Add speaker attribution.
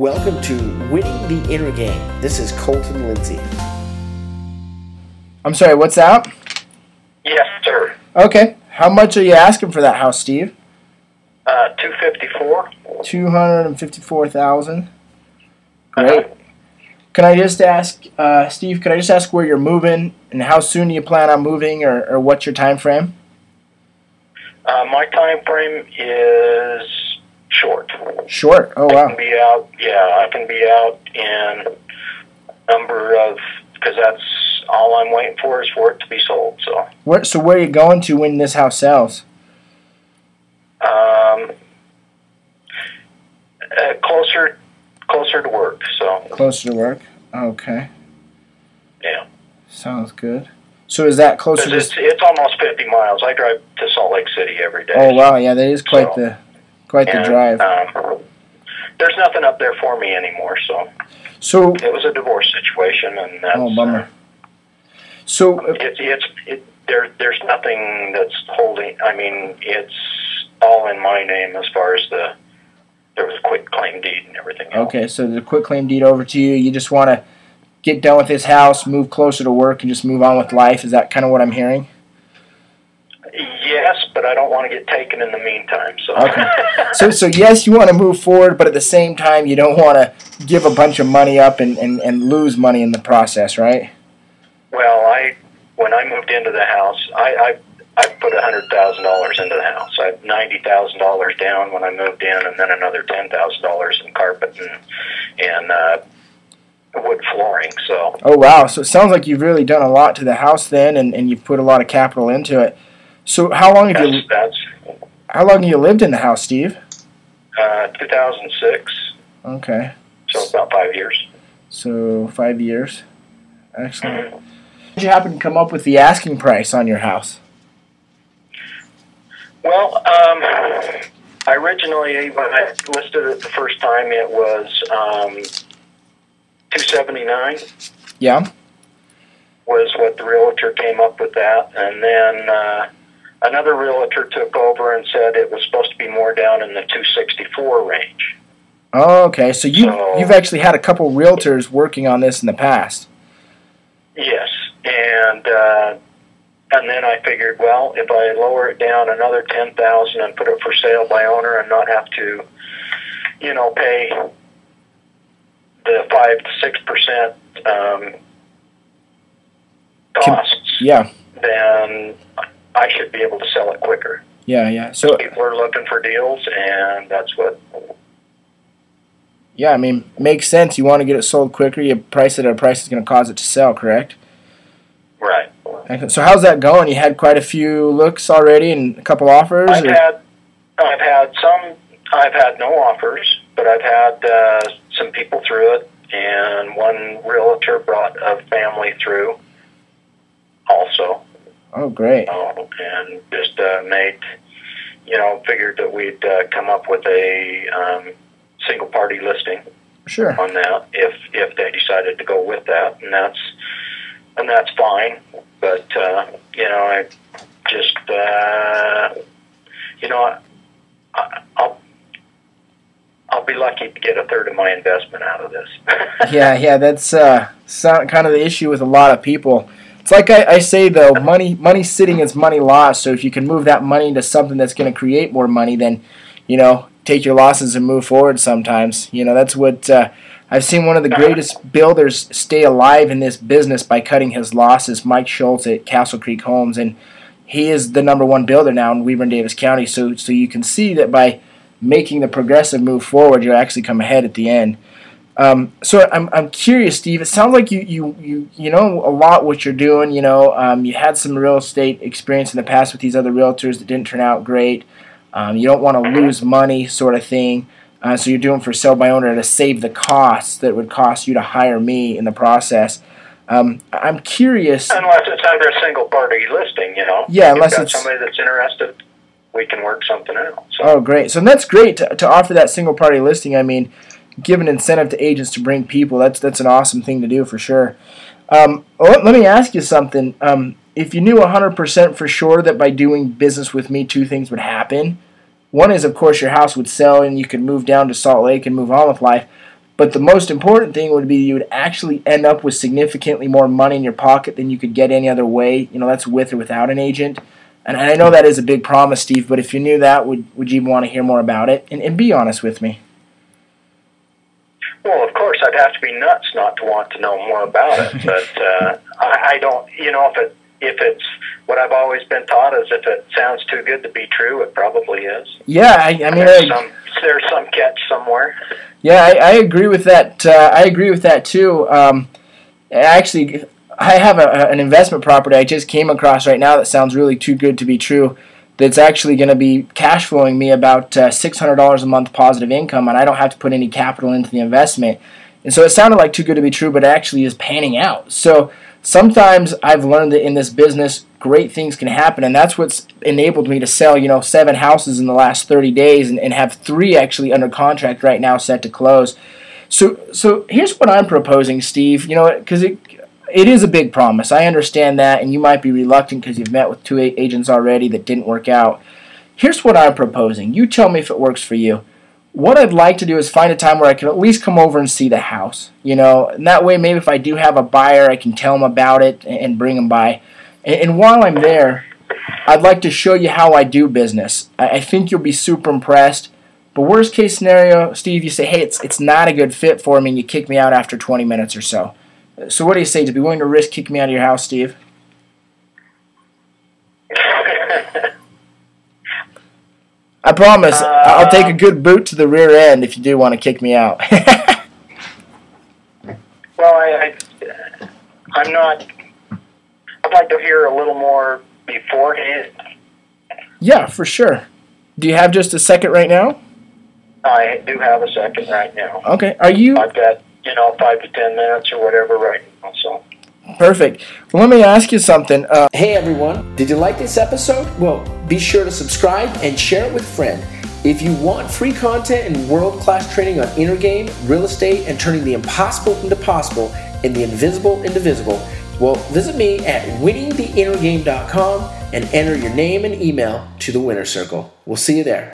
Speaker 1: Welcome to Winning the Inner Game. This is Colton Lindsay.
Speaker 2: I'm sorry, what's that?
Speaker 3: Yes, sir.
Speaker 2: Okay. How much are you asking for that house, Steve?
Speaker 3: Uh, 254.
Speaker 2: Two hundred and fifty-four thousand. Great.
Speaker 3: Uh-huh.
Speaker 2: Can I just ask, uh, Steve? Can I just ask where you're moving and how soon do you plan on moving, or, or what's your time frame?
Speaker 3: Uh, my time frame is short.
Speaker 2: Short. Oh
Speaker 3: I
Speaker 2: wow.
Speaker 3: can be out. Yeah, I can be out in a number of because that's all I'm waiting for is for it to be sold. So,
Speaker 2: Where, so where are you going to when this house sells?
Speaker 3: um, uh, closer, closer to work. So,
Speaker 2: Closer to work. Okay.
Speaker 3: yeah,
Speaker 2: Sounds good. So is that closer to?
Speaker 3: it's it's almost 50 miles. I drive to Salt Lake City every day.
Speaker 2: Oh wow, yeah, that is quite
Speaker 3: So-
Speaker 2: the quite the drive.
Speaker 3: Um, there's nothing up there for me anymore. So
Speaker 2: So
Speaker 3: it was a divorce situation, and that's
Speaker 2: oh bummer. So uh,
Speaker 3: It's it's it, there. There's nothing that's holding. I mean, it's all in my name as far as the there was a quick claim deed and everything. Else.
Speaker 2: okay, so the quick claim deed over to you. You just want to get done with this house, move closer to work, and just move on with life. Is that kind of what I'm hearing?
Speaker 3: Yes, but I don't want to get taken in the meantime. So.
Speaker 2: Okay. So so yes, you want to move forward, but at the same time, you don't want to give a bunch of money up and, and, and lose money in the process, right?
Speaker 3: well, I when I moved into the house, I I, I put a hundred thousand dollars into the house. I had ninety thousand dollars down when I moved in, and then another ten thousand dollars in carpet and and uh, wood flooring. So.
Speaker 2: Oh wow! So it sounds like you've really done a lot to the house then, and, and you've put a lot of capital into it. So how long have you
Speaker 3: That's,
Speaker 2: how long have you lived in the house, Steve?
Speaker 3: uh, 2006,
Speaker 2: Okay,
Speaker 3: so about five years.
Speaker 2: so five years. Excellent. Did you happen to come up with the asking price on your house?
Speaker 3: Well, um, I originally, when I listed it the first time, it was um, 279
Speaker 2: Yeah.
Speaker 3: was what the realtor came up with that, and then uh, another realtor took over and said it was supposed to be more down in the 264 range.
Speaker 2: Oh, okay. So you
Speaker 3: So-
Speaker 2: you've actually had a couple realtors working on this in the past.
Speaker 3: Yes, and uh, and then I figured, well, if I lower it down another ten thousand and put it for sale by owner and not have to, you know, pay the five to six percent um, costs,
Speaker 2: Yeah.
Speaker 3: then I should be able to sell it quicker.
Speaker 2: Yeah. Yeah. So
Speaker 3: People are looking for deals, and that's what.
Speaker 2: yeah, I mean, makes sense. You want to get it sold quicker. You price it at a price that's going to cause it to sell. Correct.
Speaker 3: Right.
Speaker 2: So how's that going? You had quite a few looks already and a couple offers.
Speaker 3: I've
Speaker 2: or-
Speaker 3: had I've had some I've had no offers, but I've had uh, some people through it, and one realtor brought a family through also,
Speaker 2: oh, great.
Speaker 3: And just uh, made you know figured that we'd uh, come up with a um, single party listing
Speaker 2: Sure.
Speaker 3: on that if if they decided to go with that, and that's and that's fine. But uh, you know, I just uh, you know, I, I'll I'll be lucky to get a third of my investment out of this.
Speaker 2: yeah, yeah, that's uh, so- kind of the issue with a lot of people. It's like I, I say though, money money sitting is money lost. So if you can move that money into something that's going to create more money, then you know take your losses and move forward. Sometimes you know that's what uh, I've seen. One of the greatest builders stay alive in this business by cutting his losses. Mike Schultz at Castle Creek Homes, and he is the number one builder now in Weber and Davis County. So so you can see that by making the progressive move forward, you'll actually come ahead at the end. Um, so I'm, I'm curious, Steve. It sounds like you, you, you, you know a lot what you're doing. You know, um, you had some real estate experience in the past with these other realtors that didn't turn out great. Um, you don't want to lose money, sort of thing. Uh, so you're doing for sale by owner to save the costs that would cost you to hire me in the process. Um, I'm curious.
Speaker 3: unless it's under a single party listing, you know.
Speaker 2: Yeah, unless it's-
Speaker 3: somebody that's interested, we can work something out. So.
Speaker 2: Oh, great. So that's great to, to offer that single party listing. I mean, give an incentive to agents to bring people. That's that's an awesome thing to do for sure. Um, let, let me ask you something. Um, if you knew 100% for sure that by doing business with me, two things would happen. One is, of course, your house would sell and you could move down to Salt Lake and move on with life. But the most important thing would be you would actually end up with significantly more money in your pocket than you could get any other way. You know, that's with or without an agent. And I know that is a big promise, Steve, but if you knew that, would, would you want to hear more about it? And, and be honest with me.
Speaker 3: Well, of course, I'd have to be nuts not to want to know more about it. But uh, I, I don't, you know, if it if it's what I've always been taught is if it sounds too good to be true, it probably is.
Speaker 2: Yeah, I, I mean,
Speaker 3: there's
Speaker 2: I,
Speaker 3: some there's some catch somewhere.
Speaker 2: Yeah, I, I agree with that. Uh, I agree with that too. Um, actually, I have a, an investment property I just came across right now that sounds really too good to be true. That's actually going to be cash flowing me about uh, $600 a month positive income, and I don't have to put any capital into the investment. And so it sounded like too good to be true, but it actually is panning out. So sometimes I've learned that in this business, great things can happen, and that's what's enabled me to sell, you know, seven houses in the last 30 days, and, and have three actually under contract right now, set to close. So, so here's what I'm proposing, Steve. You know, because it is a big promise. I understand that, and you might be reluctant because you've met with two agents already that didn't work out. Here's what I'm proposing. You tell me if it works for you what I'd like to do is find a time where I can at least come over and see the house, you know, and that way maybe if I do have a buyer, I can tell them about it and bring them by. And, while I'm there, I'd like to show you how I do business. I, I think you'll be super impressed. But worst case scenario, Steve, you say, hey, it's it's not a good fit for me, and you kick me out after 20 minutes or so. So what do you say? To be willing to risk kicking me out of your house, Steve? I promise. Uh, I'll take a good boot to the rear end if you do want to kick me out.
Speaker 3: well, I, I, I'm not. I'd like to hear a little more beforehand.
Speaker 2: Yeah, for sure. Do you have just a second right now?
Speaker 3: I do have a second right now.
Speaker 2: Okay. Are you?
Speaker 3: I've got you know five to ten minutes or whatever right now. So.
Speaker 2: Perfect. Well, let me ask you something. Uh,
Speaker 1: hey, everyone. Did you like this episode? Well, be sure to subscribe and share it with a friend. If you want free content and world class training on inner game, real estate, and turning the impossible into possible and the invisible into visible, well, visit me at winningtheinnergame.com and enter your name and email to the winner circle. We'll see you there.